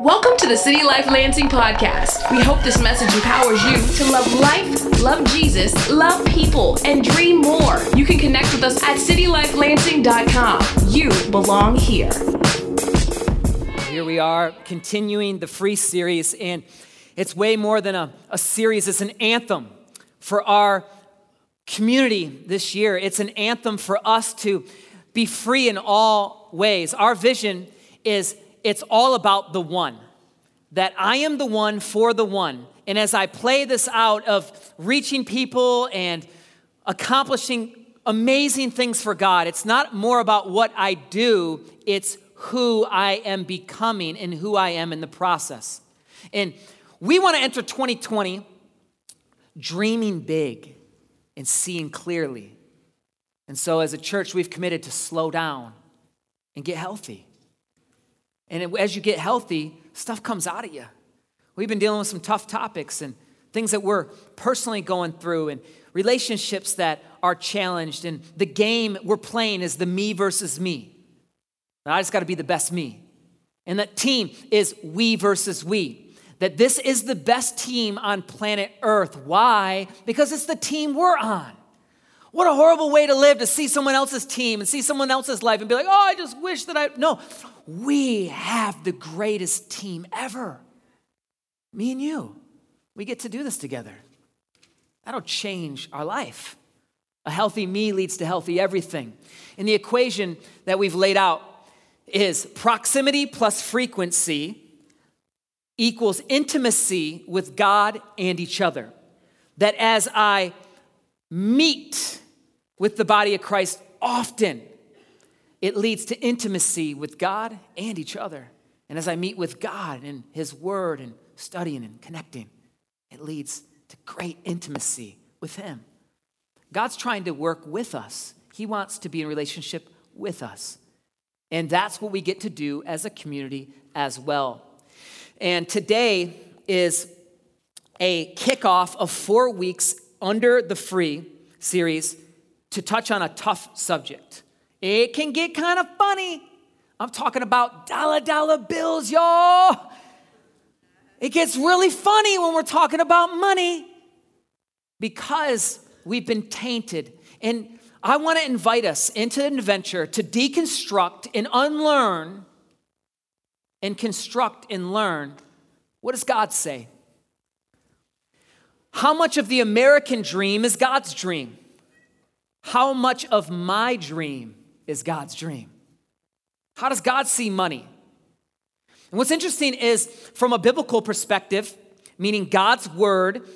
Welcome to the City Life Lansing podcast. We hope this message empowers you to love life, love Jesus, love people, and dream more. You can connect with us at citylifelansing.com. You belong here. Here we are continuing the free series, and it's way more than a, a series, it's an anthem for our community this year. It's an anthem for us to be free in all ways. Our vision is it's all about the one, that I am the one for the one. And as I play this out of reaching people and accomplishing amazing things for God, it's not more about what I do, it's who I am becoming and who I am in the process. And we want to enter 2020 dreaming big and seeing clearly. And so, as a church, we've committed to slow down and get healthy. And as you get healthy, stuff comes out of you. We've been dealing with some tough topics and things that we're personally going through and relationships that are challenged. And the game we're playing is the me versus me. I just got to be the best me. And that team is we versus we. That this is the best team on planet Earth. Why? Because it's the team we're on. What a horrible way to live to see someone else's team and see someone else's life and be like, oh, I just wish that I. No, we have the greatest team ever. Me and you. We get to do this together. That'll change our life. A healthy me leads to healthy everything. And the equation that we've laid out is proximity plus frequency equals intimacy with God and each other. That as I meet with the body of Christ often, it leads to intimacy with God and each other. And as I meet with God and His Word and studying and connecting, it leads to great intimacy with Him. God's trying to work with us, He wants to be in relationship with us. And that's what we get to do as a community as well. And today is a kickoff of four weeks under the free series to touch on a tough subject. It can get kind of funny. I'm talking about dollar dollar bills, y'all. It gets really funny when we're talking about money because we've been tainted. And I want to invite us into an adventure to deconstruct and unlearn and construct and learn what does God say? How much of the American dream is God's dream? How much of my dream is God's dream? How does God see money? And what's interesting is from a biblical perspective, meaning God's word,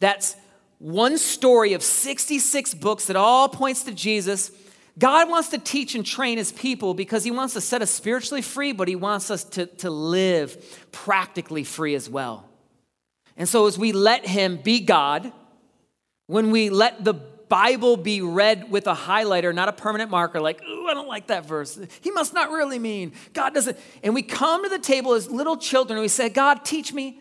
that's one story of 66 books that all points to Jesus. God wants to teach and train his people because he wants to set us spiritually free, but he wants us to, to live practically free as well. And so, as we let him be God, when we let the Bible be read with a highlighter, not a permanent marker, like, ooh, I don't like that verse. He must not really mean. God doesn't. And we come to the table as little children and we say, God, teach me.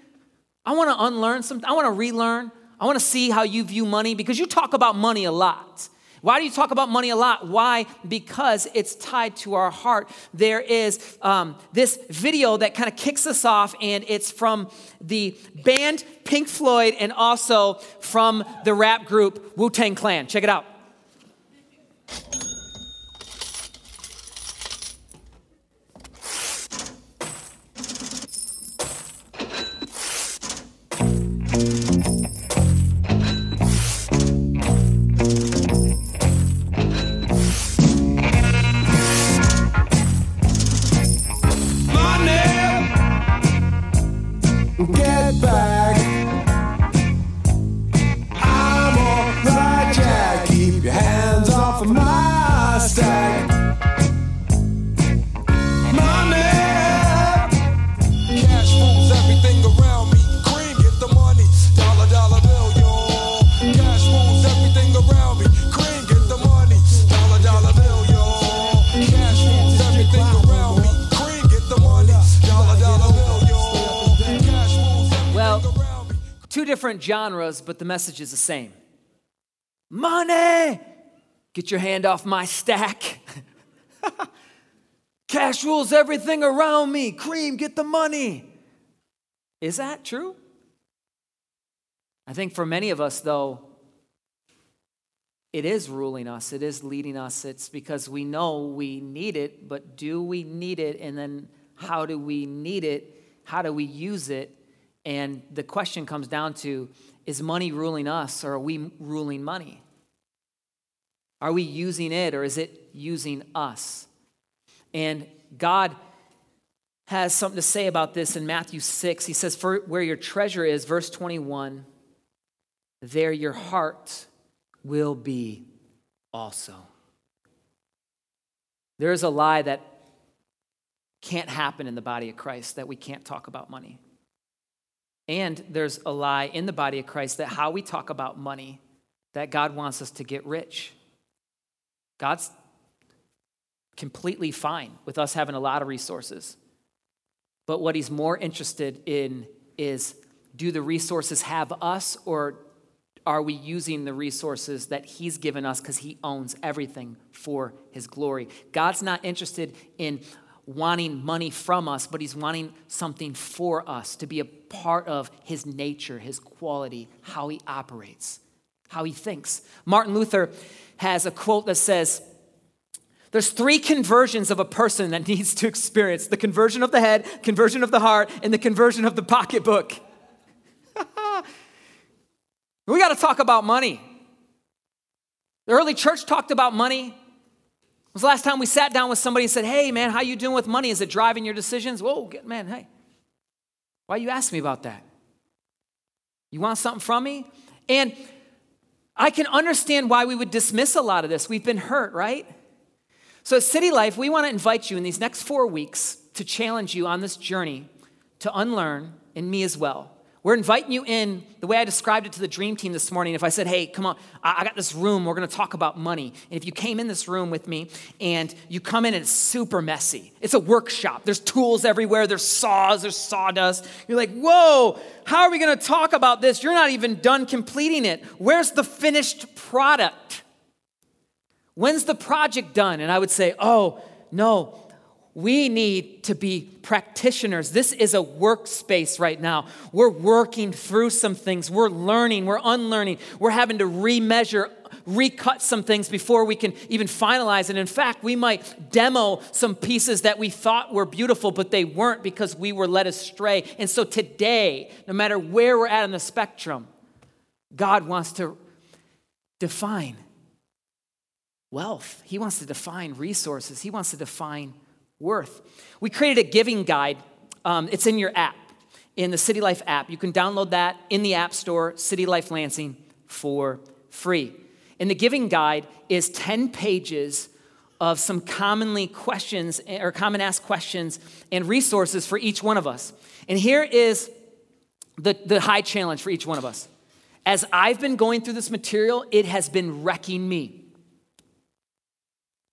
I want to unlearn something. I want to relearn. I want to see how you view money because you talk about money a lot. Why do you talk about money a lot? Why? Because it's tied to our heart. There is um, this video that kind of kicks us off, and it's from the band Pink Floyd and also from the rap group Wu Tang Clan. Check it out. Different genres, but the message is the same. Money! Get your hand off my stack. Cash rules everything around me. Cream, get the money. Is that true? I think for many of us, though, it is ruling us, it is leading us. It's because we know we need it, but do we need it? And then how do we need it? How do we use it? And the question comes down to is money ruling us or are we ruling money? Are we using it or is it using us? And God has something to say about this in Matthew 6. He says, For where your treasure is, verse 21, there your heart will be also. There is a lie that can't happen in the body of Christ that we can't talk about money. And there's a lie in the body of Christ that how we talk about money, that God wants us to get rich. God's completely fine with us having a lot of resources. But what he's more interested in is do the resources have us or are we using the resources that he's given us because he owns everything for his glory? God's not interested in wanting money from us, but he's wanting something for us to be a part of his nature, his quality, how he operates, how he thinks. Martin Luther has a quote that says, there's three conversions of a person that needs to experience the conversion of the head, conversion of the heart, and the conversion of the pocketbook. we got to talk about money. The early church talked about money. Was the last time we sat down with somebody and said, Hey, man, how you doing with money? Is it driving your decisions? Whoa, man, hey. Why you ask me about that? You want something from me? And I can understand why we would dismiss a lot of this. We've been hurt, right? So, at City Life, we want to invite you in these next four weeks to challenge you on this journey to unlearn, and me as well. We're inviting you in the way I described it to the dream team this morning. If I said, hey, come on, I got this room, we're gonna talk about money. And if you came in this room with me and you come in and it's super messy, it's a workshop. There's tools everywhere, there's saws, there's sawdust. You're like, whoa, how are we gonna talk about this? You're not even done completing it. Where's the finished product? When's the project done? And I would say, Oh, no, we need to be practitioners. This is a workspace right now. We're working through some things. We're learning, we're unlearning. We're having to remeasure, recut some things before we can even finalize And In fact, we might demo some pieces that we thought were beautiful, but they weren't because we were led astray. And so today, no matter where we're at on the spectrum, God wants to define wealth. He wants to define resources. He wants to define worth. We created a giving guide. Um, it's in your app, in the City Life app. You can download that in the App Store, City Life Lansing, for free. And the giving guide is 10 pages of some commonly questions or common asked questions and resources for each one of us. And here is the, the high challenge for each one of us. As I've been going through this material, it has been wrecking me.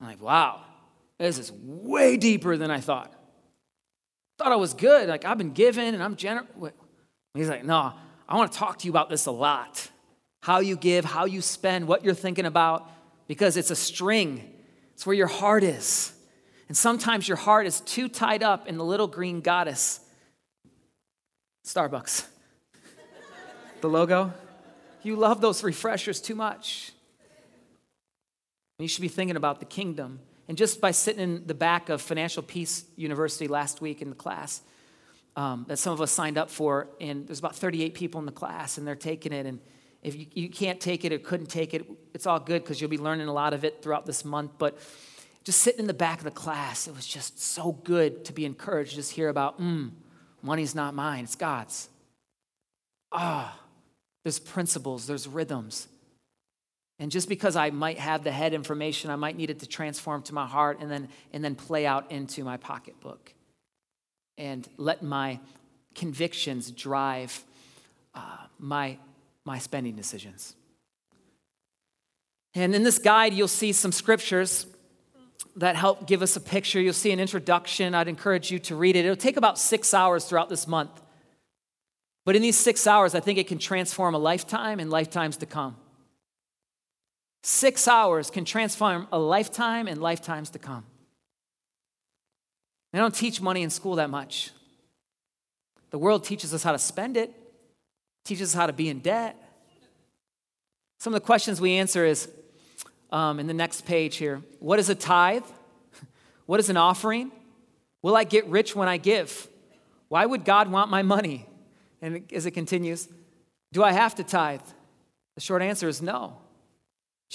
I'm like, wow, this is way deeper than I thought. Thought I was good. Like, I've been given and I'm generous. He's like, no, I want to talk to you about this a lot. How you give, how you spend, what you're thinking about, because it's a string. It's where your heart is. And sometimes your heart is too tied up in the little green goddess. Starbucks. the logo. You love those refreshers too much. You should be thinking about the kingdom. And just by sitting in the back of Financial Peace University last week in the class um, that some of us signed up for, and there's about 38 people in the class, and they're taking it. And if you, you can't take it or couldn't take it, it's all good because you'll be learning a lot of it throughout this month. But just sitting in the back of the class, it was just so good to be encouraged, to just hear about, mm, money's not mine, it's God's. Ah, there's principles, there's rhythms. And just because I might have the head information, I might need it to transform to my heart and then, and then play out into my pocketbook. And let my convictions drive uh, my, my spending decisions. And in this guide, you'll see some scriptures that help give us a picture. You'll see an introduction. I'd encourage you to read it. It'll take about six hours throughout this month. But in these six hours, I think it can transform a lifetime and lifetimes to come. Six hours can transform a lifetime and lifetimes to come. They don't teach money in school that much. The world teaches us how to spend it, teaches us how to be in debt. Some of the questions we answer is um, in the next page here What is a tithe? What is an offering? Will I get rich when I give? Why would God want my money? And as it continues, do I have to tithe? The short answer is no.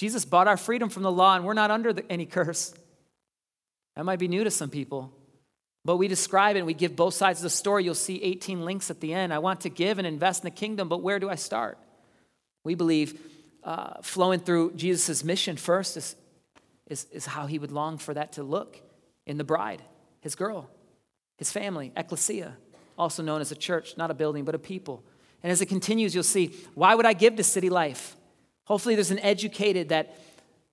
Jesus bought our freedom from the law, and we're not under any curse. That might be new to some people. But we describe it and we give both sides of the story. You'll see 18 links at the end. I want to give and invest in the kingdom, but where do I start? We believe uh, flowing through Jesus' mission first is, is, is how he would long for that to look in the bride, his girl, his family, ecclesia, also known as a church, not a building, but a people. And as it continues, you'll see why would I give to city life? Hopefully, there's an educated that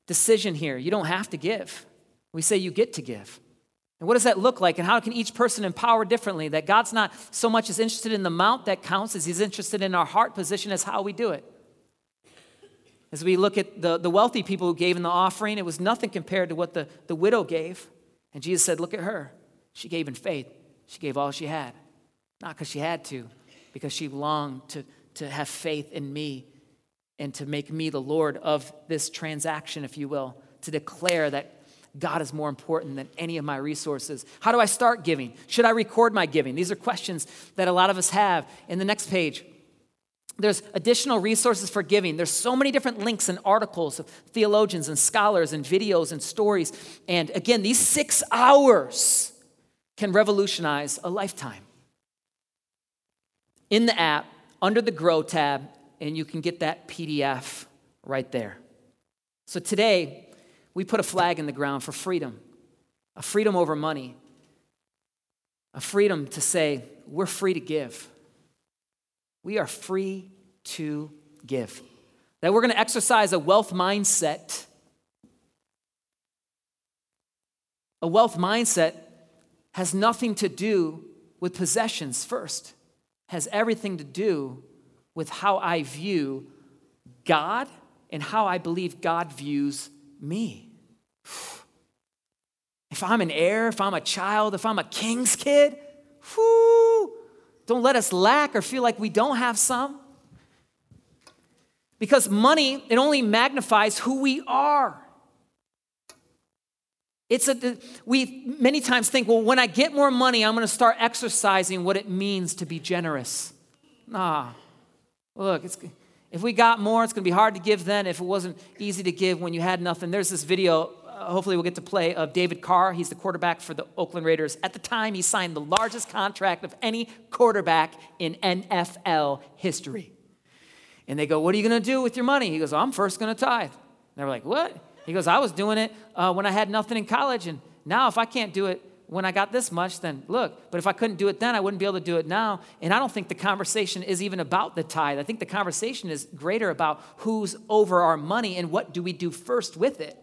decision here. You don't have to give. We say you get to give. And what does that look like? And how can each person empower differently? That God's not so much as interested in the amount that counts as He's interested in our heart position as how we do it. As we look at the, the wealthy people who gave in the offering, it was nothing compared to what the, the widow gave. And Jesus said, Look at her. She gave in faith. She gave all she had. Not because she had to, because she longed to, to have faith in me and to make me the Lord of this transaction, if you will, to declare that God is more important than any of my resources. How do I start giving? Should I record my giving? These are questions that a lot of us have. In the next page, there's additional resources for giving. There's so many different links and articles of theologians and scholars and videos and stories. And again, these six hours can revolutionize a lifetime. In the app, under the Grow tab, and you can get that PDF right there. So today, we put a flag in the ground for freedom a freedom over money, a freedom to say, we're free to give. We are free to give. That we're going to exercise a wealth mindset. A wealth mindset has nothing to do with possessions first, has everything to do with how I view God and how I believe God views me. If I'm an heir, if I'm a child, if I'm a king's kid, whoo, don't let us lack or feel like we don't have some. Because money, it only magnifies who we are. It's a, we many times think, well, when I get more money, I'm going to start exercising what it means to be generous. Nah, look, if we got more, it's going to be hard to give then if it wasn't easy to give when you had nothing. There's this video hopefully we'll get to play of David Carr. He's the quarterback for the Oakland Raiders. At the time, he signed the largest contract of any quarterback in NFL history. And they go, What are you going to do with your money? He goes, I'm first going to tithe. And they're like, What? He goes, I was doing it uh, when I had nothing in college. And now, if I can't do it when I got this much, then look. But if I couldn't do it then, I wouldn't be able to do it now. And I don't think the conversation is even about the tithe. I think the conversation is greater about who's over our money and what do we do first with it.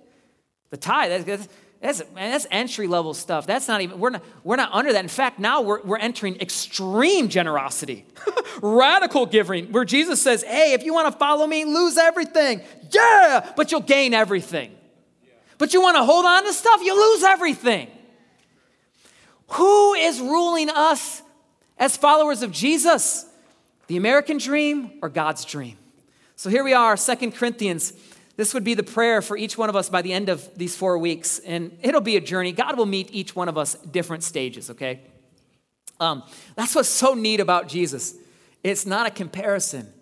The tithe, that's, that's, that's entry level stuff. That's not even, we're not, we're not under that. In fact, now we're, we're entering extreme generosity, radical giving, where Jesus says, hey, if you want to follow me, lose everything. Yeah, but you'll gain everything. But you want to hold on to stuff, you lose everything. Who is ruling us as followers of Jesus? The American dream or God's dream? So here we are, Second Corinthians this would be the prayer for each one of us by the end of these four weeks. And it'll be a journey. God will meet each one of us different stages, okay? Um, that's what's so neat about Jesus. It's not a comparison,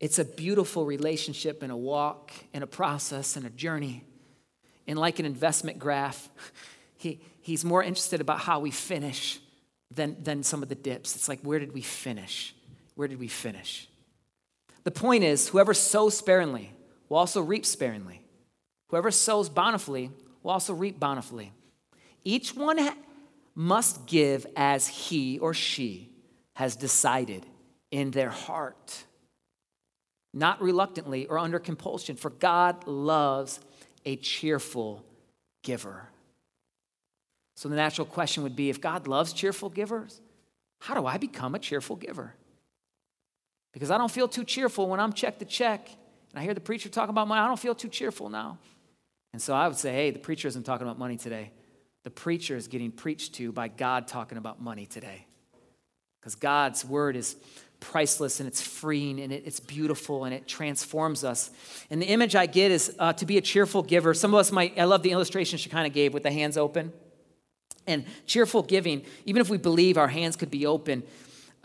it's a beautiful relationship and a walk and a process and a journey. And like an investment graph, he, he's more interested about how we finish than, than some of the dips. It's like, where did we finish? Where did we finish? The point is, whoever sows sparingly, will also reap sparingly. Whoever sows bountifully will also reap bountifully. Each one must give as he or she has decided in their heart, not reluctantly or under compulsion, for God loves a cheerful giver. So the natural question would be if God loves cheerful givers, how do I become a cheerful giver? Because I don't feel too cheerful when I'm check to check and I hear the preacher talking about money, I don't feel too cheerful now. And so I would say, hey, the preacher isn't talking about money today. The preacher is getting preached to by God talking about money today. Because God's word is priceless and it's freeing and it, it's beautiful and it transforms us. And the image I get is uh, to be a cheerful giver. Some of us might, I love the illustration she kind of gave with the hands open. And cheerful giving, even if we believe our hands could be open,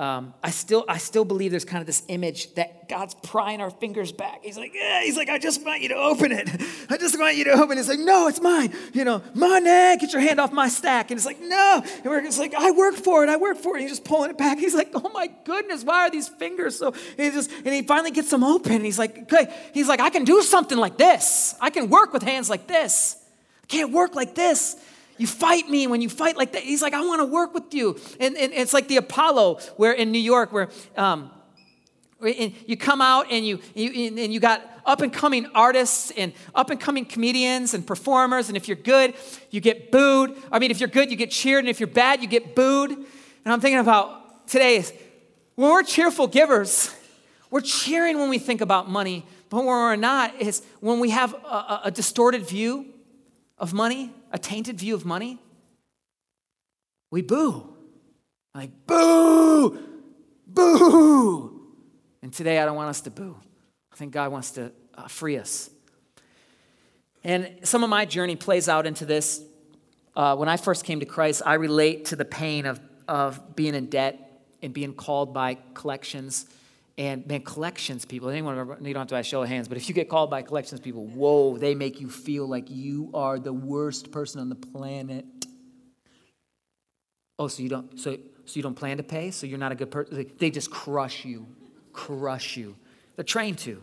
um, I still I still believe there's kind of this image that God's prying our fingers back. He's like, yeah, he's like, I just want you to open it. I just want you to open it. It's like, no, it's mine. You know, money, get your hand off my stack. And it's like, no. And we're it's like, I work for it. I work for it. And he's just pulling it back. He's like, oh my goodness, why are these fingers so? And he just and he finally gets them open. And he's like, okay. He's like, I can do something like this. I can work with hands like this. I can't work like this. You fight me when you fight like that. He's like, I want to work with you. And, and, it's like the Apollo, where in New York, where um, you come out and you, you, and you got up and coming artists and up and coming comedians and performers. And if you're good, you get booed. I mean, if you're good, you get cheered. And if you're bad, you get booed. And I'm thinking about today is when we're cheerful givers, we're cheering when we think about money. But when we're not, is when we have a, a distorted view of money, a tainted view of money, we boo. Like, boo, boo. And today I don't want us to boo. I think God wants to uh, free us. And some of my journey plays out into this. Uh, when I first came to Christ, I relate to the pain of, of being in debt and being called by collections and man, collections people, anyone, you don't have to show of hands, but if you get called by collections people, whoa, they make you feel like you are the worst person on the planet. Oh, so you don't, so, so you don't plan to pay? So you're not a good person? They just crush you, crush you. They're trained to.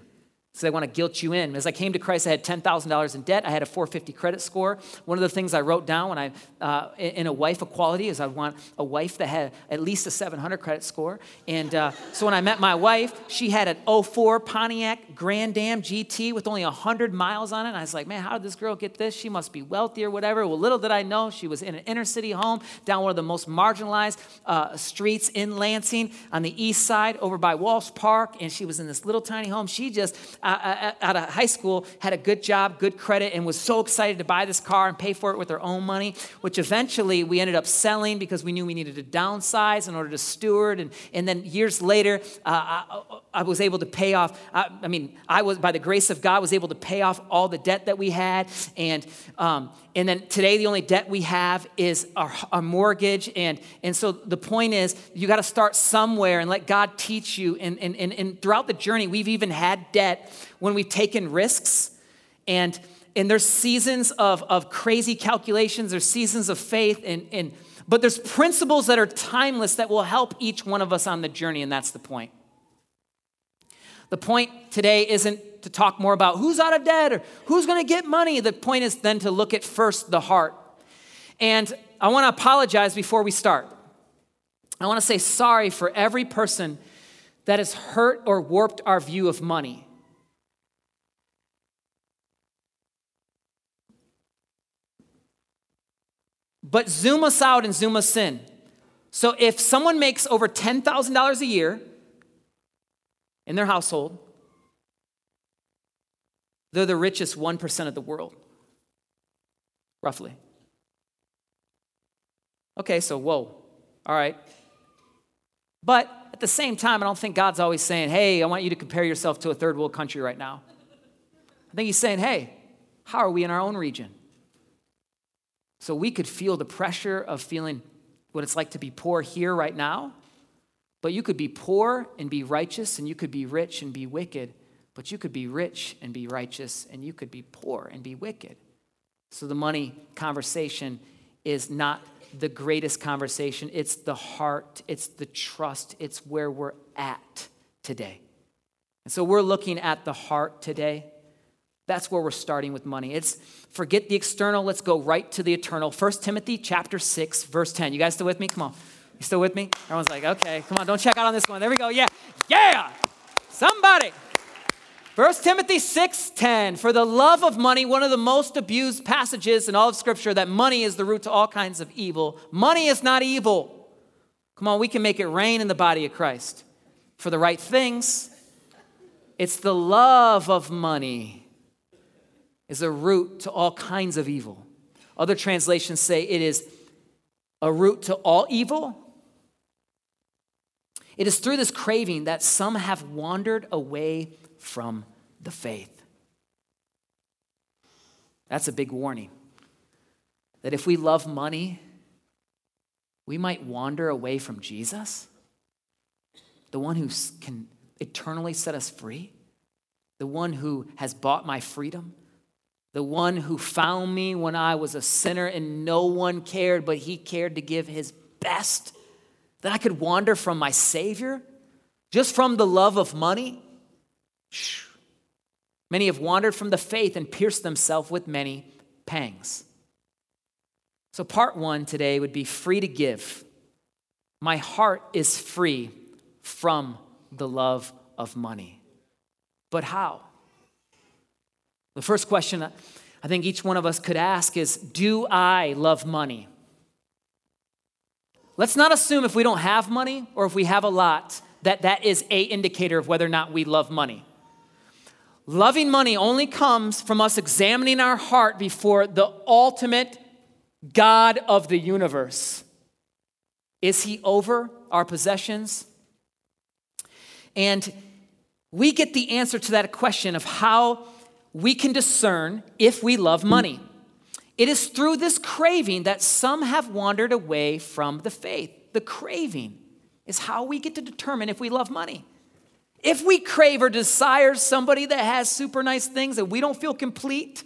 So they want to guilt you in. As I came to Christ, I had $10,000 in debt. I had a 450 credit score. One of the things I wrote down when I, uh, in a wife equality is I want a wife that had at least a 700 credit score. And uh, so when I met my wife, she had an 04 Pontiac Grand Am GT with only 100 miles on it. And I was like, man, how did this girl get this? She must be wealthy or whatever. Well, little did I know, she was in an inner city home down one of the most marginalized uh, streets in Lansing on the east side over by Walsh Park. And she was in this little tiny home. She just, out of high school, had a good job, good credit, and was so excited to buy this car and pay for it with her own money, which eventually we ended up selling because we knew we needed to downsize in order to steward. And, and then years later, uh, I, I, was able to pay off. I, I, mean, I was, by the grace of God, was able to pay off all the debt that we had. And, um, and then today, the only debt we have is our, our mortgage. And, and so the point is, you got to start somewhere and let God teach you. And, and, and, and throughout the journey, we've even had debt when we've taken risks. And, and there's seasons of, of crazy calculations, there's seasons of faith, and, and, but there's principles that are timeless that will help each one of us on the journey, and that's the point. The point today isn't to talk more about who's out of debt or who's going to get money. The point is then to look at first the heart. And I want to apologize before we start. I want to say sorry for every person that has hurt or warped our view of money. But zoom us out and zoom us in. So if someone makes over $10,000 a year in their household, they're the richest 1% of the world, roughly. Okay, so whoa, all right. But at the same time, I don't think God's always saying, hey, I want you to compare yourself to a third world country right now. I think He's saying, hey, how are we in our own region? So we could feel the pressure of feeling what it's like to be poor here right now. But you could be poor and be righteous, and you could be rich and be wicked. But you could be rich and be righteous, and you could be poor and be wicked. So the money conversation is not the greatest conversation. It's the heart, it's the trust, it's where we're at today. And so we're looking at the heart today. That's where we're starting with money. It's forget the external, let's go right to the eternal. 1 Timothy chapter 6, verse 10. You guys still with me? Come on. You still with me? Everyone's like, okay, come on, don't check out on this one. There we go. Yeah. Yeah. Somebody. 1 Timothy 6:10 For the love of money one of the most abused passages in all of scripture that money is the root to all kinds of evil. Money is not evil. Come on, we can make it rain in the body of Christ for the right things. It's the love of money is a root to all kinds of evil. Other translations say it is a root to all evil It is through this craving that some have wandered away from the faith. That's a big warning. That if we love money, we might wander away from Jesus, the one who can eternally set us free, the one who has bought my freedom, the one who found me when I was a sinner and no one cared, but he cared to give his best, that I could wander from my Savior just from the love of money. Many have wandered from the faith and pierced themselves with many pangs. So, part one today would be free to give. My heart is free from the love of money. But how? The first question I think each one of us could ask is Do I love money? Let's not assume if we don't have money or if we have a lot that that is a indicator of whether or not we love money. Loving money only comes from us examining our heart before the ultimate God of the universe. Is he over our possessions? And we get the answer to that question of how we can discern if we love money. It is through this craving that some have wandered away from the faith. The craving is how we get to determine if we love money. If we crave or desire somebody that has super nice things and we don't feel complete,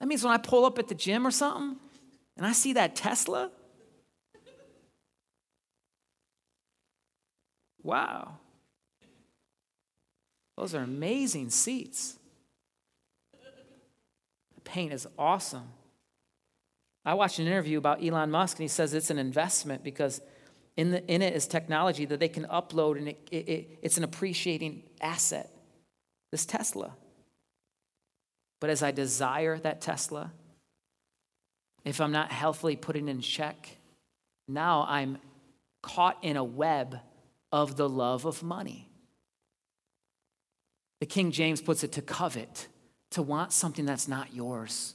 that means when I pull up at the gym or something and I see that Tesla, wow, those are amazing seats. The paint is awesome. I watched an interview about Elon Musk, and he says it's an investment because in, the, in it is technology that they can upload, and it, it, it's an appreciating asset. This Tesla. But as I desire that Tesla, if I'm not healthily putting in check, now I'm caught in a web of the love of money. The King James puts it to covet, to want something that's not yours.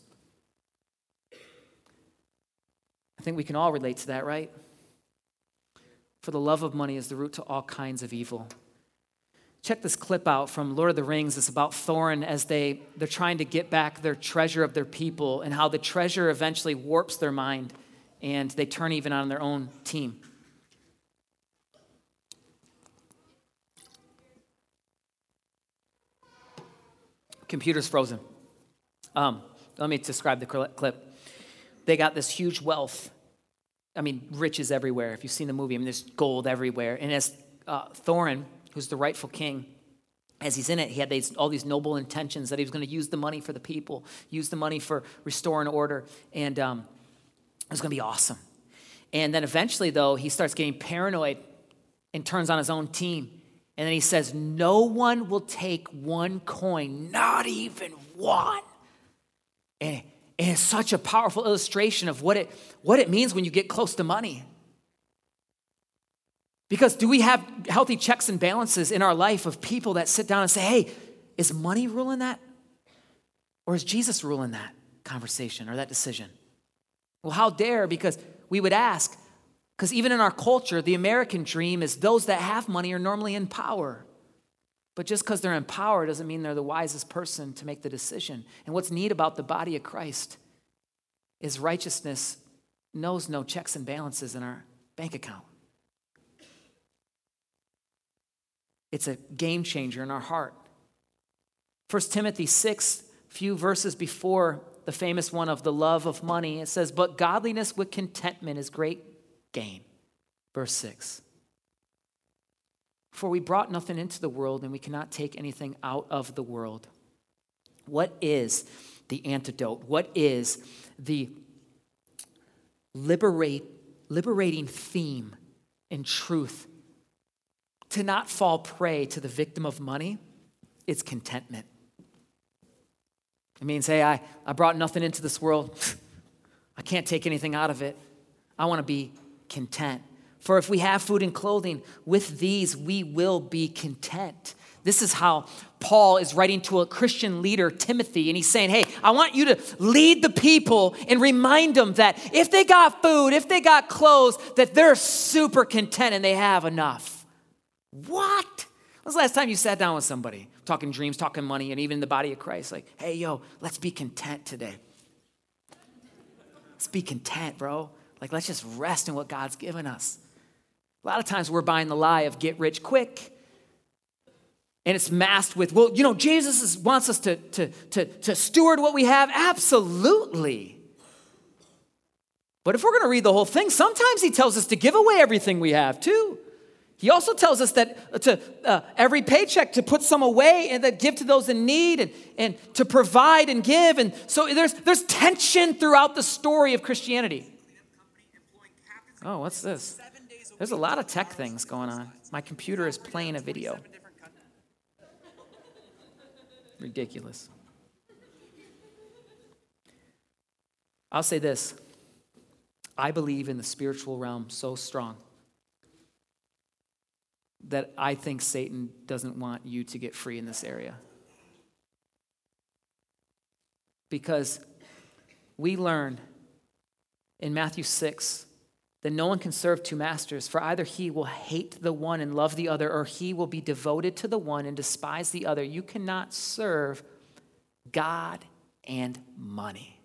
I think we can all relate to that, right? For the love of money is the root to all kinds of evil. Check this clip out from Lord of the Rings. It's about Thorin as they, they're trying to get back their treasure of their people and how the treasure eventually warps their mind and they turn even on their own team. Computer's frozen. Um, let me describe the clip. They got this huge wealth. I mean, riches everywhere. If you've seen the movie, I mean, there's gold everywhere. And as uh, Thorin who's the rightful king, as he's in it, he had these, all these noble intentions that he was going to use the money for the people, use the money for restoring order, and um, it was going to be awesome. And then eventually, though, he starts getting paranoid and turns on his own team. And then he says, No one will take one coin, not even one. And, and it's such a powerful illustration of what it, what it means when you get close to money. Because do we have healthy checks and balances in our life of people that sit down and say, hey, is money ruling that? Or is Jesus ruling that conversation or that decision? Well, how dare? Because we would ask, because even in our culture, the American dream is those that have money are normally in power. But just because they're in power doesn't mean they're the wisest person to make the decision. And what's neat about the body of Christ is righteousness knows no checks and balances in our bank account. It's a game changer in our heart. 1 Timothy 6, few verses before the famous one of the love of money, it says, But godliness with contentment is great gain. Verse 6. For we brought nothing into the world, and we cannot take anything out of the world. What is the antidote? What is the liberate, liberating theme and truth to not fall prey to the victim of money, it's contentment. It means, hey, I, I brought nothing into this world. I can't take anything out of it. I want to be content. For if we have food and clothing, with these we will be content. This is how Paul is writing to a Christian leader, Timothy, and he's saying, Hey, I want you to lead the people and remind them that if they got food, if they got clothes, that they're super content and they have enough. What? When was the last time you sat down with somebody, talking dreams, talking money, and even the body of Christ? Like, hey, yo, let's be content today. Let's be content, bro. Like, let's just rest in what God's given us. A lot of times we're buying the lie of get rich quick. And it's masked with, well, you know, Jesus wants us to, to, to, to steward what we have. Absolutely. But if we're going to read the whole thing, sometimes he tells us to give away everything we have too. He also tells us that to uh, every paycheck to put some away and that give to those in need and, and to provide and give. And so there's, there's tension throughout the story of Christianity. Oh, what's this? There's a lot of tech things going on. My computer is playing a video. Ridiculous. I'll say this I believe in the spiritual realm so strong that I think Satan doesn't want you to get free in this area. Because we learn in Matthew 6 that no one can serve two masters, for either he will hate the one and love the other, or he will be devoted to the one and despise the other. You cannot serve God and money.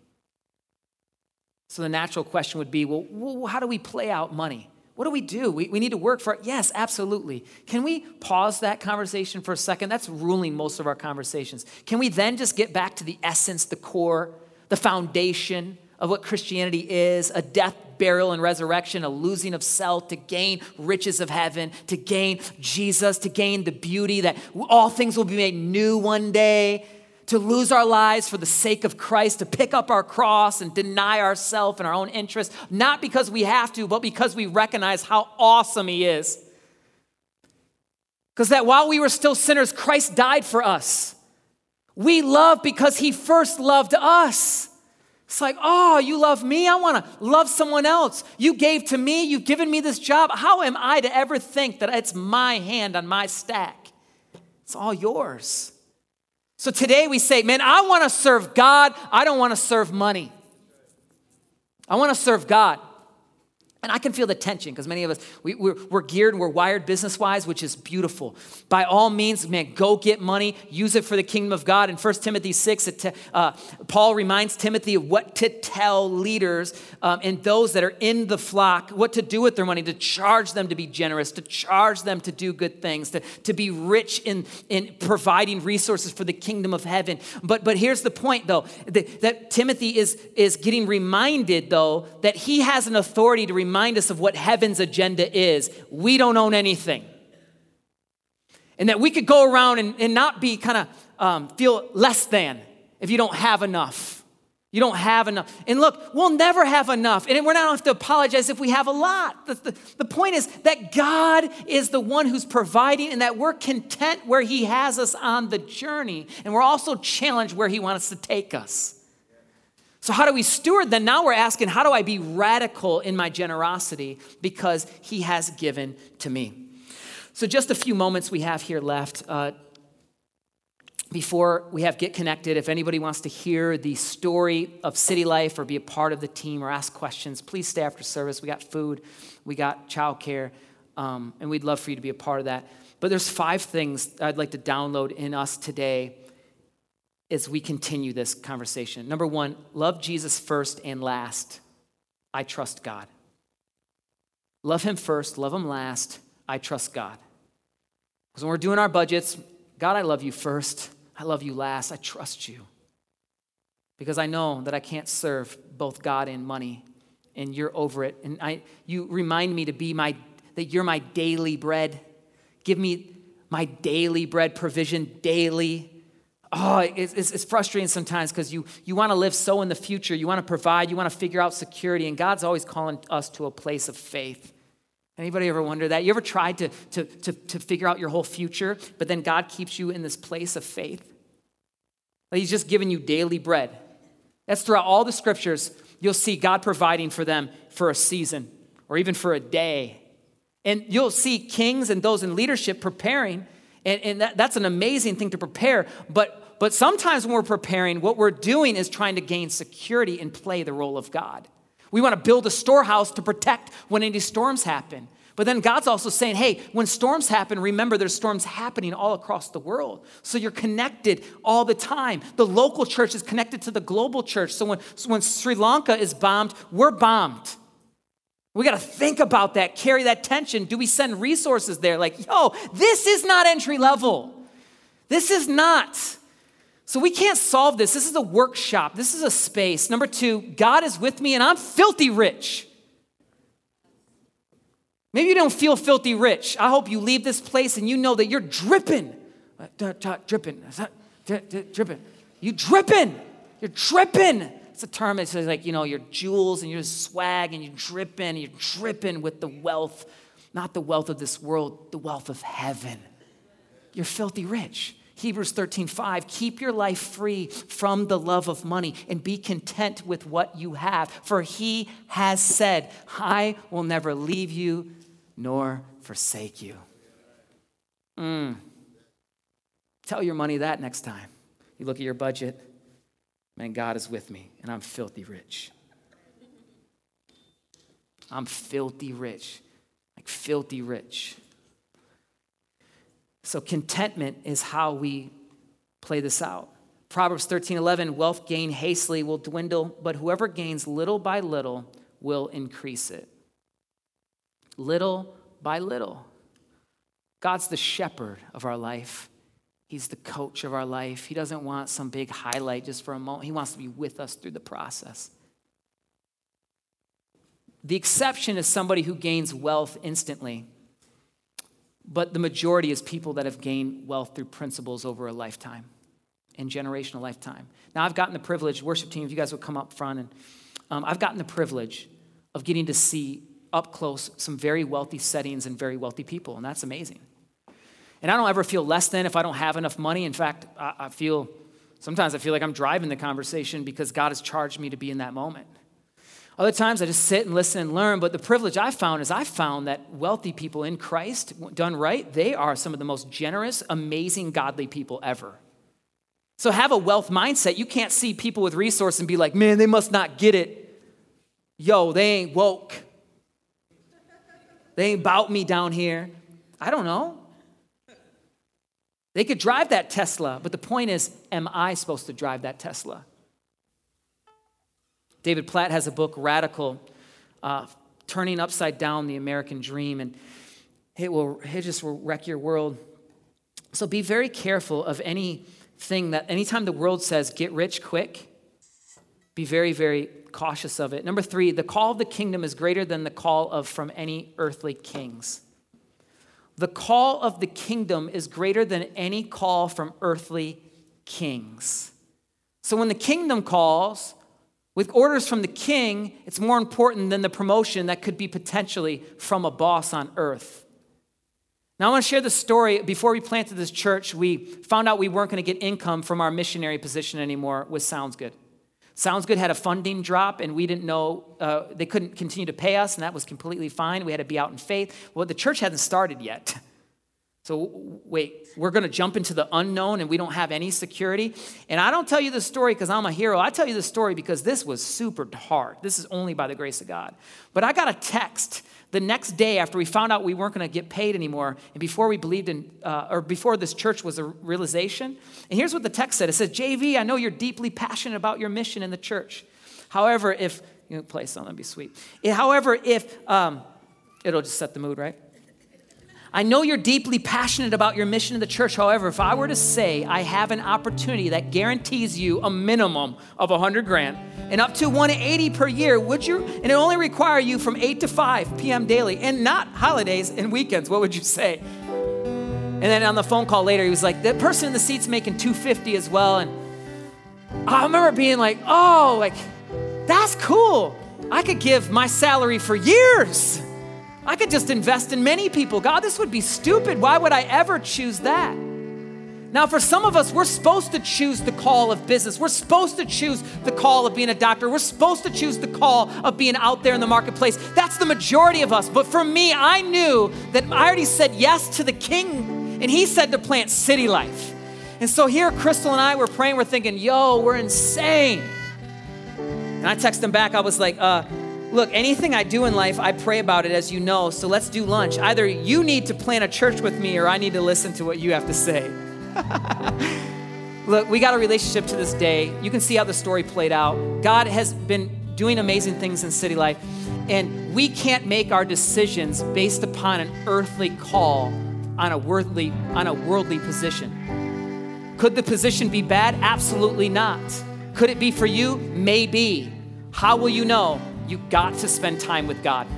So the natural question would be well, how do we play out money? What do we do? We, we need to work for it. Yes, absolutely. Can we pause that conversation for a second? That's ruling most of our conversations. Can we then just get back to the essence, the core, the foundation of what Christianity is a death, burial, and resurrection, a losing of self to gain riches of heaven, to gain Jesus, to gain the beauty that all things will be made new one day? to lose our lives for the sake of Christ, to pick up our cross and deny ourselves and our own interests, not because we have to, but because we recognize how awesome He is. Because that while we were still sinners, Christ died for us. We love because He first loved us. It's like, oh, you love me? I want to love someone else. You gave to me, you've given me this job. How am I to ever think that it's my hand on my stack? It's all yours. So today we say, man, I want to serve God. I don't want to serve money. I want to serve God. And I can feel the tension because many of us, we, we're, we're geared and we're wired business wise, which is beautiful. By all means, man, go get money, use it for the kingdom of God. In 1 Timothy 6, it, uh, Paul reminds Timothy of what to tell leaders um, and those that are in the flock, what to do with their money, to charge them to be generous, to charge them to do good things, to, to be rich in, in providing resources for the kingdom of heaven. But, but here's the point, though, that, that Timothy is, is getting reminded, though, that he has an authority to remind remind us of what heaven's agenda is. We don't own anything. And that we could go around and, and not be kind of um, feel less than if you don't have enough. You don't have enough. And look, we'll never have enough. And we're not have to apologize if we have a lot. The, the, the point is that God is the one who's providing and that we're content where He has us on the journey. And we're also challenged where He wants to take us. So, how do we steward then? Now we're asking, how do I be radical in my generosity because He has given to me? So, just a few moments we have here left. Uh, before we have Get Connected, if anybody wants to hear the story of City Life or be a part of the team or ask questions, please stay after service. We got food, we got childcare, um, and we'd love for you to be a part of that. But there's five things I'd like to download in us today as we continue this conversation. Number one, love Jesus first and last. I trust God. Love Him first, love Him last. I trust God. Because when we're doing our budgets, God, I love you first. I love you last. I trust you. Because I know that I can't serve both God and money, and you're over it. And I, you remind me to be my, that you're my daily bread. Give me my daily bread provision daily oh, it's, it's frustrating sometimes because you, you want to live so in the future. You want to provide, you want to figure out security, and God's always calling us to a place of faith. Anybody ever wonder that? You ever tried to, to, to, to figure out your whole future, but then God keeps you in this place of faith? He's just giving you daily bread. That's throughout all the scriptures, you'll see God providing for them for a season or even for a day. And you'll see kings and those in leadership preparing, and, and that, that's an amazing thing to prepare. But, but sometimes when we're preparing, what we're doing is trying to gain security and play the role of God. We want to build a storehouse to protect when any storms happen. But then God's also saying, hey, when storms happen, remember there's storms happening all across the world. So you're connected all the time. The local church is connected to the global church. So when, so when Sri Lanka is bombed, we're bombed. We got to think about that, carry that tension. Do we send resources there? Like, yo, this is not entry level. This is not. So we can't solve this. This is a workshop, this is a space. Number two, God is with me and I'm filthy rich. Maybe you don't feel filthy rich. I hope you leave this place and you know that you're dripping. Uh, dripping. Dripping. You dripping. You're dripping. It's a term that says, like, you know, your jewels and your swag and you're dripping, you're dripping with the wealth, not the wealth of this world, the wealth of heaven. You're filthy rich. Hebrews 13, 5, keep your life free from the love of money and be content with what you have. For he has said, I will never leave you nor forsake you. Mm. Tell your money that next time. You look at your budget, man, God is with me, and I'm filthy rich. I'm filthy rich, like filthy rich. So, contentment is how we play this out. Proverbs 13 11, wealth gained hastily will dwindle, but whoever gains little by little will increase it. Little by little. God's the shepherd of our life. He's the coach of our life. He doesn't want some big highlight just for a moment. He wants to be with us through the process. The exception is somebody who gains wealth instantly. But the majority is people that have gained wealth through principles over a lifetime and generational lifetime. Now, I've gotten the privilege, worship team, if you guys would come up front, and um, I've gotten the privilege of getting to see up close some very wealthy settings and very wealthy people, and that's amazing. And I don't ever feel less than if I don't have enough money. In fact, I, I feel sometimes I feel like I'm driving the conversation because God has charged me to be in that moment. Other times I just sit and listen and learn, but the privilege I found is I found that wealthy people in Christ, done right, they are some of the most generous, amazing, godly people ever. So have a wealth mindset. You can't see people with resource and be like, man, they must not get it. Yo, they ain't woke. They ain't bout me down here. I don't know. They could drive that Tesla, but the point is, am I supposed to drive that Tesla? David Platt has a book, Radical, uh, turning upside down the American dream, and it will it just will wreck your world. So be very careful of anything that anytime the world says get rich quick, be very, very cautious of it. Number three, the call of the kingdom is greater than the call of from any earthly kings. The call of the kingdom is greater than any call from earthly kings. So when the kingdom calls, with orders from the king, it's more important than the promotion that could be potentially from a boss on earth. Now, I want to share the story. Before we planted this church, we found out we weren't going to get income from our missionary position anymore which Sounds Good. Sounds Good had a funding drop, and we didn't know uh, they couldn't continue to pay us, and that was completely fine. We had to be out in faith. Well, the church hadn't started yet. So, wait, we're going to jump into the unknown and we don't have any security. And I don't tell you the story because I'm a hero. I tell you the story because this was super hard. This is only by the grace of God. But I got a text the next day after we found out we weren't going to get paid anymore and before we believed in, uh, or before this church was a realization. And here's what the text said it says, JV, I know you're deeply passionate about your mission in the church. However, if, you know, play something, that'd be sweet. However, if, um, it'll just set the mood, right? I know you're deeply passionate about your mission in the church. However, if I were to say I have an opportunity that guarantees you a minimum of 100 grand and up to 180 per year, would you? And it only require you from 8 to 5 p.m. daily and not holidays and weekends. What would you say? And then on the phone call later, he was like, the person in the seat's making 250 as well. And I remember being like, oh, like, that's cool. I could give my salary for years. I could just invest in many people. God, this would be stupid. Why would I ever choose that? Now, for some of us, we're supposed to choose the call of business. We're supposed to choose the call of being a doctor. We're supposed to choose the call of being out there in the marketplace. That's the majority of us. But for me, I knew that I already said yes to the king, and he said to plant city life. And so here, Crystal and I were praying, we're thinking, yo, we're insane. And I texted him back, I was like, uh, look, anything I do in life, I pray about it, as you know. So let's do lunch. Either you need to plant a church with me, or I need to listen to what you have to say. Look, we got a relationship to this day. You can see how the story played out. God has been doing amazing things in city life, and we can't make our decisions based upon an earthly call on a worldly on a worldly position. Could the position be bad? Absolutely not. Could it be for you? Maybe. How will you know? You got to spend time with God.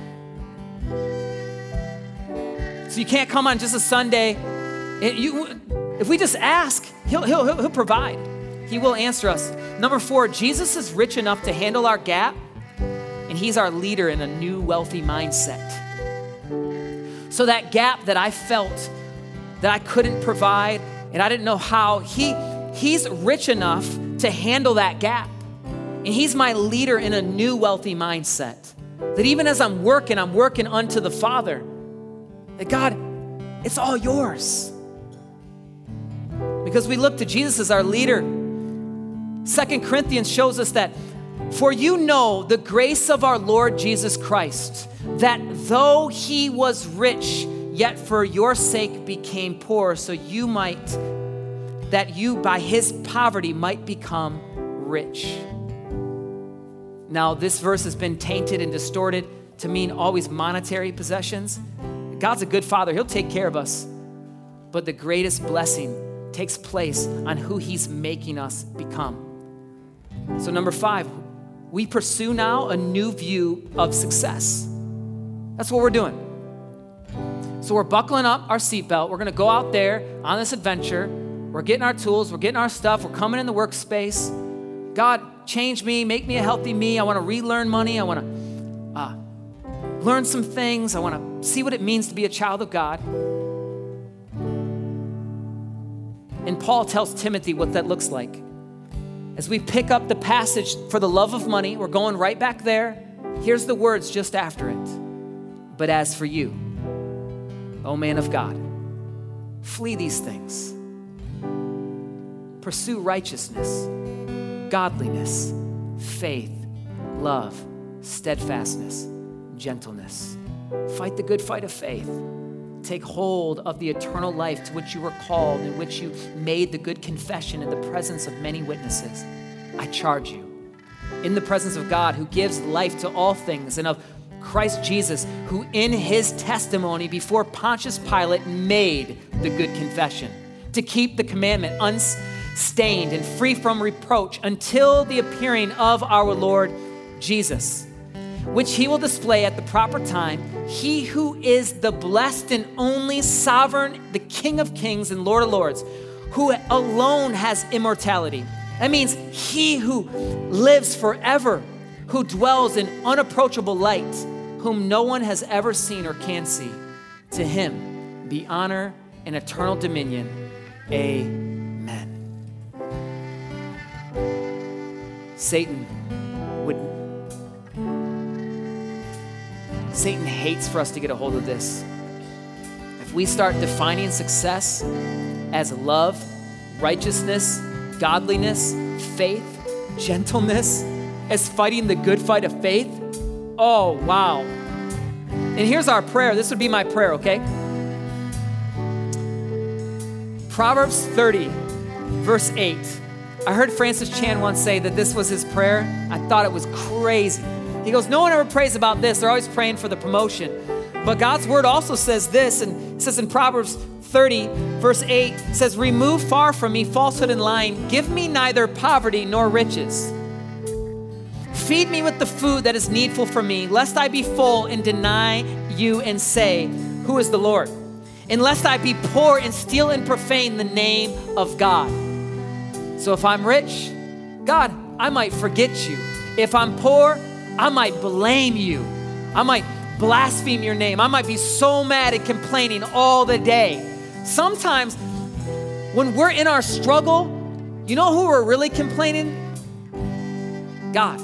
So you can't come on just a Sunday. You if we just ask, he'll, he'll, he'll, provide. He will answer us. Number four, Jesus is rich enough to handle our gap, and he's our leader in a new wealthy mindset. So that gap that I felt that I couldn't provide and I didn't know how, he, he's rich enough to handle that gap. And he's my leader in a new wealthy mindset. That even as I'm working, I'm working unto the Father. That God, it's all yours because we look to Jesus as our leader. Second Corinthians shows us that for you know the grace of our Lord Jesus Christ, that though he was rich, yet for your sake became poor, so you might, that you by his poverty might become rich. Now, this verse has been tainted and distorted to mean always monetary possessions. God's a good father, he'll take care of us. But the greatest blessing takes place on who He's making us become. So, number five, we pursue now a new view of success. That's what we're doing. So, we're buckling up our seatbelt. We're gonna go out there on this adventure. We're getting our tools, we're getting our stuff, we're coming in the workspace. God, change me, make me a healthy me. I wanna relearn money. I wanna uh, learn some things. I wanna see what it means to be a child of God. And Paul tells Timothy what that looks like. As we pick up the passage for the love of money, we're going right back there. Here's the words just after it. But as for you, O man of God, flee these things. Pursue righteousness, godliness, faith, love, steadfastness, gentleness. Fight the good fight of faith take hold of the eternal life to which you were called, in which you made the good confession in the presence of many witnesses. I charge you, in the presence of God who gives life to all things, and of Christ Jesus, who in his testimony before Pontius Pilate made the good confession, to keep the commandment unstained and free from reproach until the appearing of our Lord Jesus which he will display at the proper time, he who is the blessed and only sovereign, the King of kings and Lord of lords, who alone has immortality. That means he who lives forever, who dwells in unapproachable light, whom no one has ever seen or can see. To him be honor and eternal dominion. Amen. Satan would. Satan hates for us to get a hold of this. If we start defining success as love, righteousness, godliness, faith, gentleness, as fighting the good fight of faith, oh, wow. And here's our prayer. This would be my prayer, okay? Proverbs 30, verse 8. I heard Francis Chan once say that this was his prayer. I thought it was crazy. He goes, No one ever prays about this. They're always praying for the promotion. But God's word also says this, and it says in Proverbs 30, verse 8, says, Remove far from me falsehood and lying. Give me neither poverty nor riches. Feed me with the food that is needful for me, lest I be full and deny you and say, Who is the Lord? And lest I be poor and steal and profane the name of God. So if I'm rich, God, I might forget you. If I'm poor, I might blame you. I might blaspheme your name. I might be so mad and complaining all the day. Sometimes when we're in our struggle, you know who we're really complaining? God.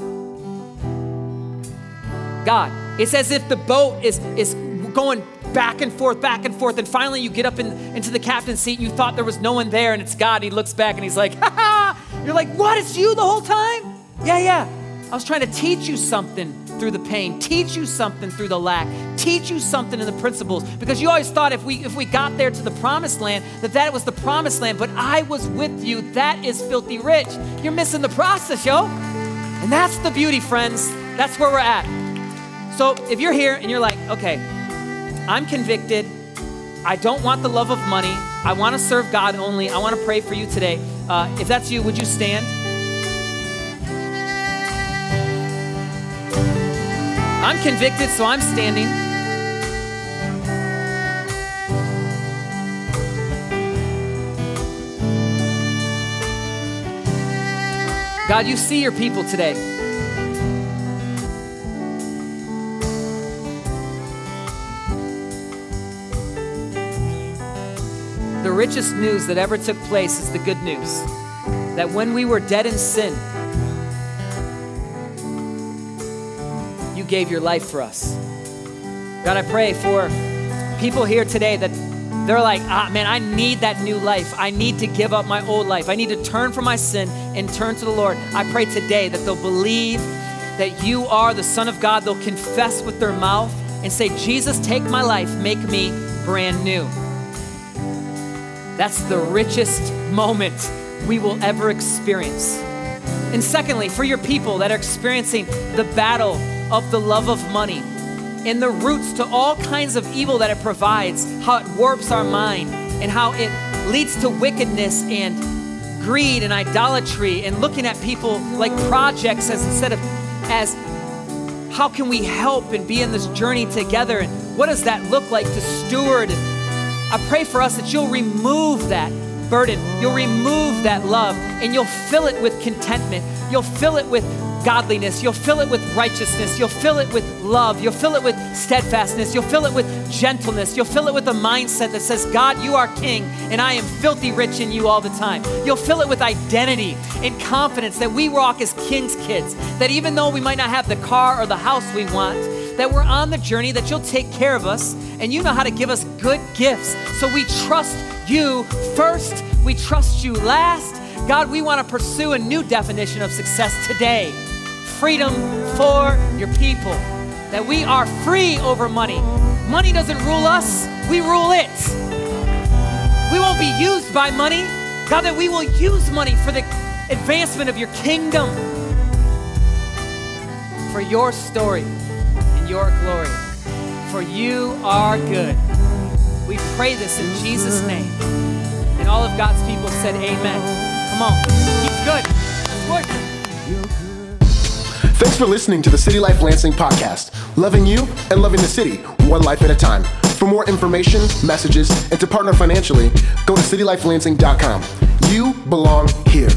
God. It's as if the boat is, is going back and forth, back and forth, and finally you get up in, into the captain's seat and you thought there was no one there, and it's God. And he looks back and he's like, ha ha! You're like, what? It's you the whole time? Yeah, yeah. I was trying to teach you something through the pain, teach you something through the lack, teach you something in the principles. Because you always thought if we if we got there to the promised land, that that was the promised land. But I was with you. That is filthy rich. You're missing the process, yo. And that's the beauty, friends. That's where we're at. So if you're here and you're like, okay, I'm convicted. I don't want the love of money. I want to serve God only. I want to pray for you today. Uh, if that's you, would you stand? I'm convicted, so I'm standing. God, you see your people today. Richest news that ever took place is the good news that when we were dead in sin, you gave your life for us. God, I pray for people here today that they're like, ah, man, I need that new life. I need to give up my old life. I need to turn from my sin and turn to the Lord. I pray today that they'll believe that you are the Son of God. They'll confess with their mouth and say, Jesus, take my life, make me brand new. That's the richest moment we will ever experience. And secondly, for your people that are experiencing the battle of the love of money and the roots to all kinds of evil that it provides, how it warps our mind, and how it leads to wickedness and greed and idolatry, and looking at people like projects as instead of as how can we help and be in this journey together, and what does that look like to steward? I pray for us that you'll remove that burden, you'll remove that love, and you'll fill it with contentment. You'll fill it with godliness. You'll fill it with righteousness. You'll fill it with love. You'll fill it with steadfastness. You'll fill it with gentleness. You'll fill it with a mindset that says, God, you are king and I am filthy rich in you all the time. You'll fill it with identity and confidence that we walk as king's kids, that even though we might not have the car or the house we want, that we're on the journey, that you'll take care of us and you know how to give us good gifts. So we trust you first, we trust you last. God, we want to pursue a new definition of success today freedom for your people. That we are free over money. Money doesn't rule us, we rule it. We won't be used by money. God, that we will use money for the advancement of your kingdom, for your story your glory. For you are good. We pray this in Jesus' name. And all of God's people said, Amen. Come on. He's good. Worship. Thanks for listening to the City Life Lansing podcast, loving you and loving the city, one life at a time. For more information, messages, and to partner financially, go to citylifelansing.com. You belong here.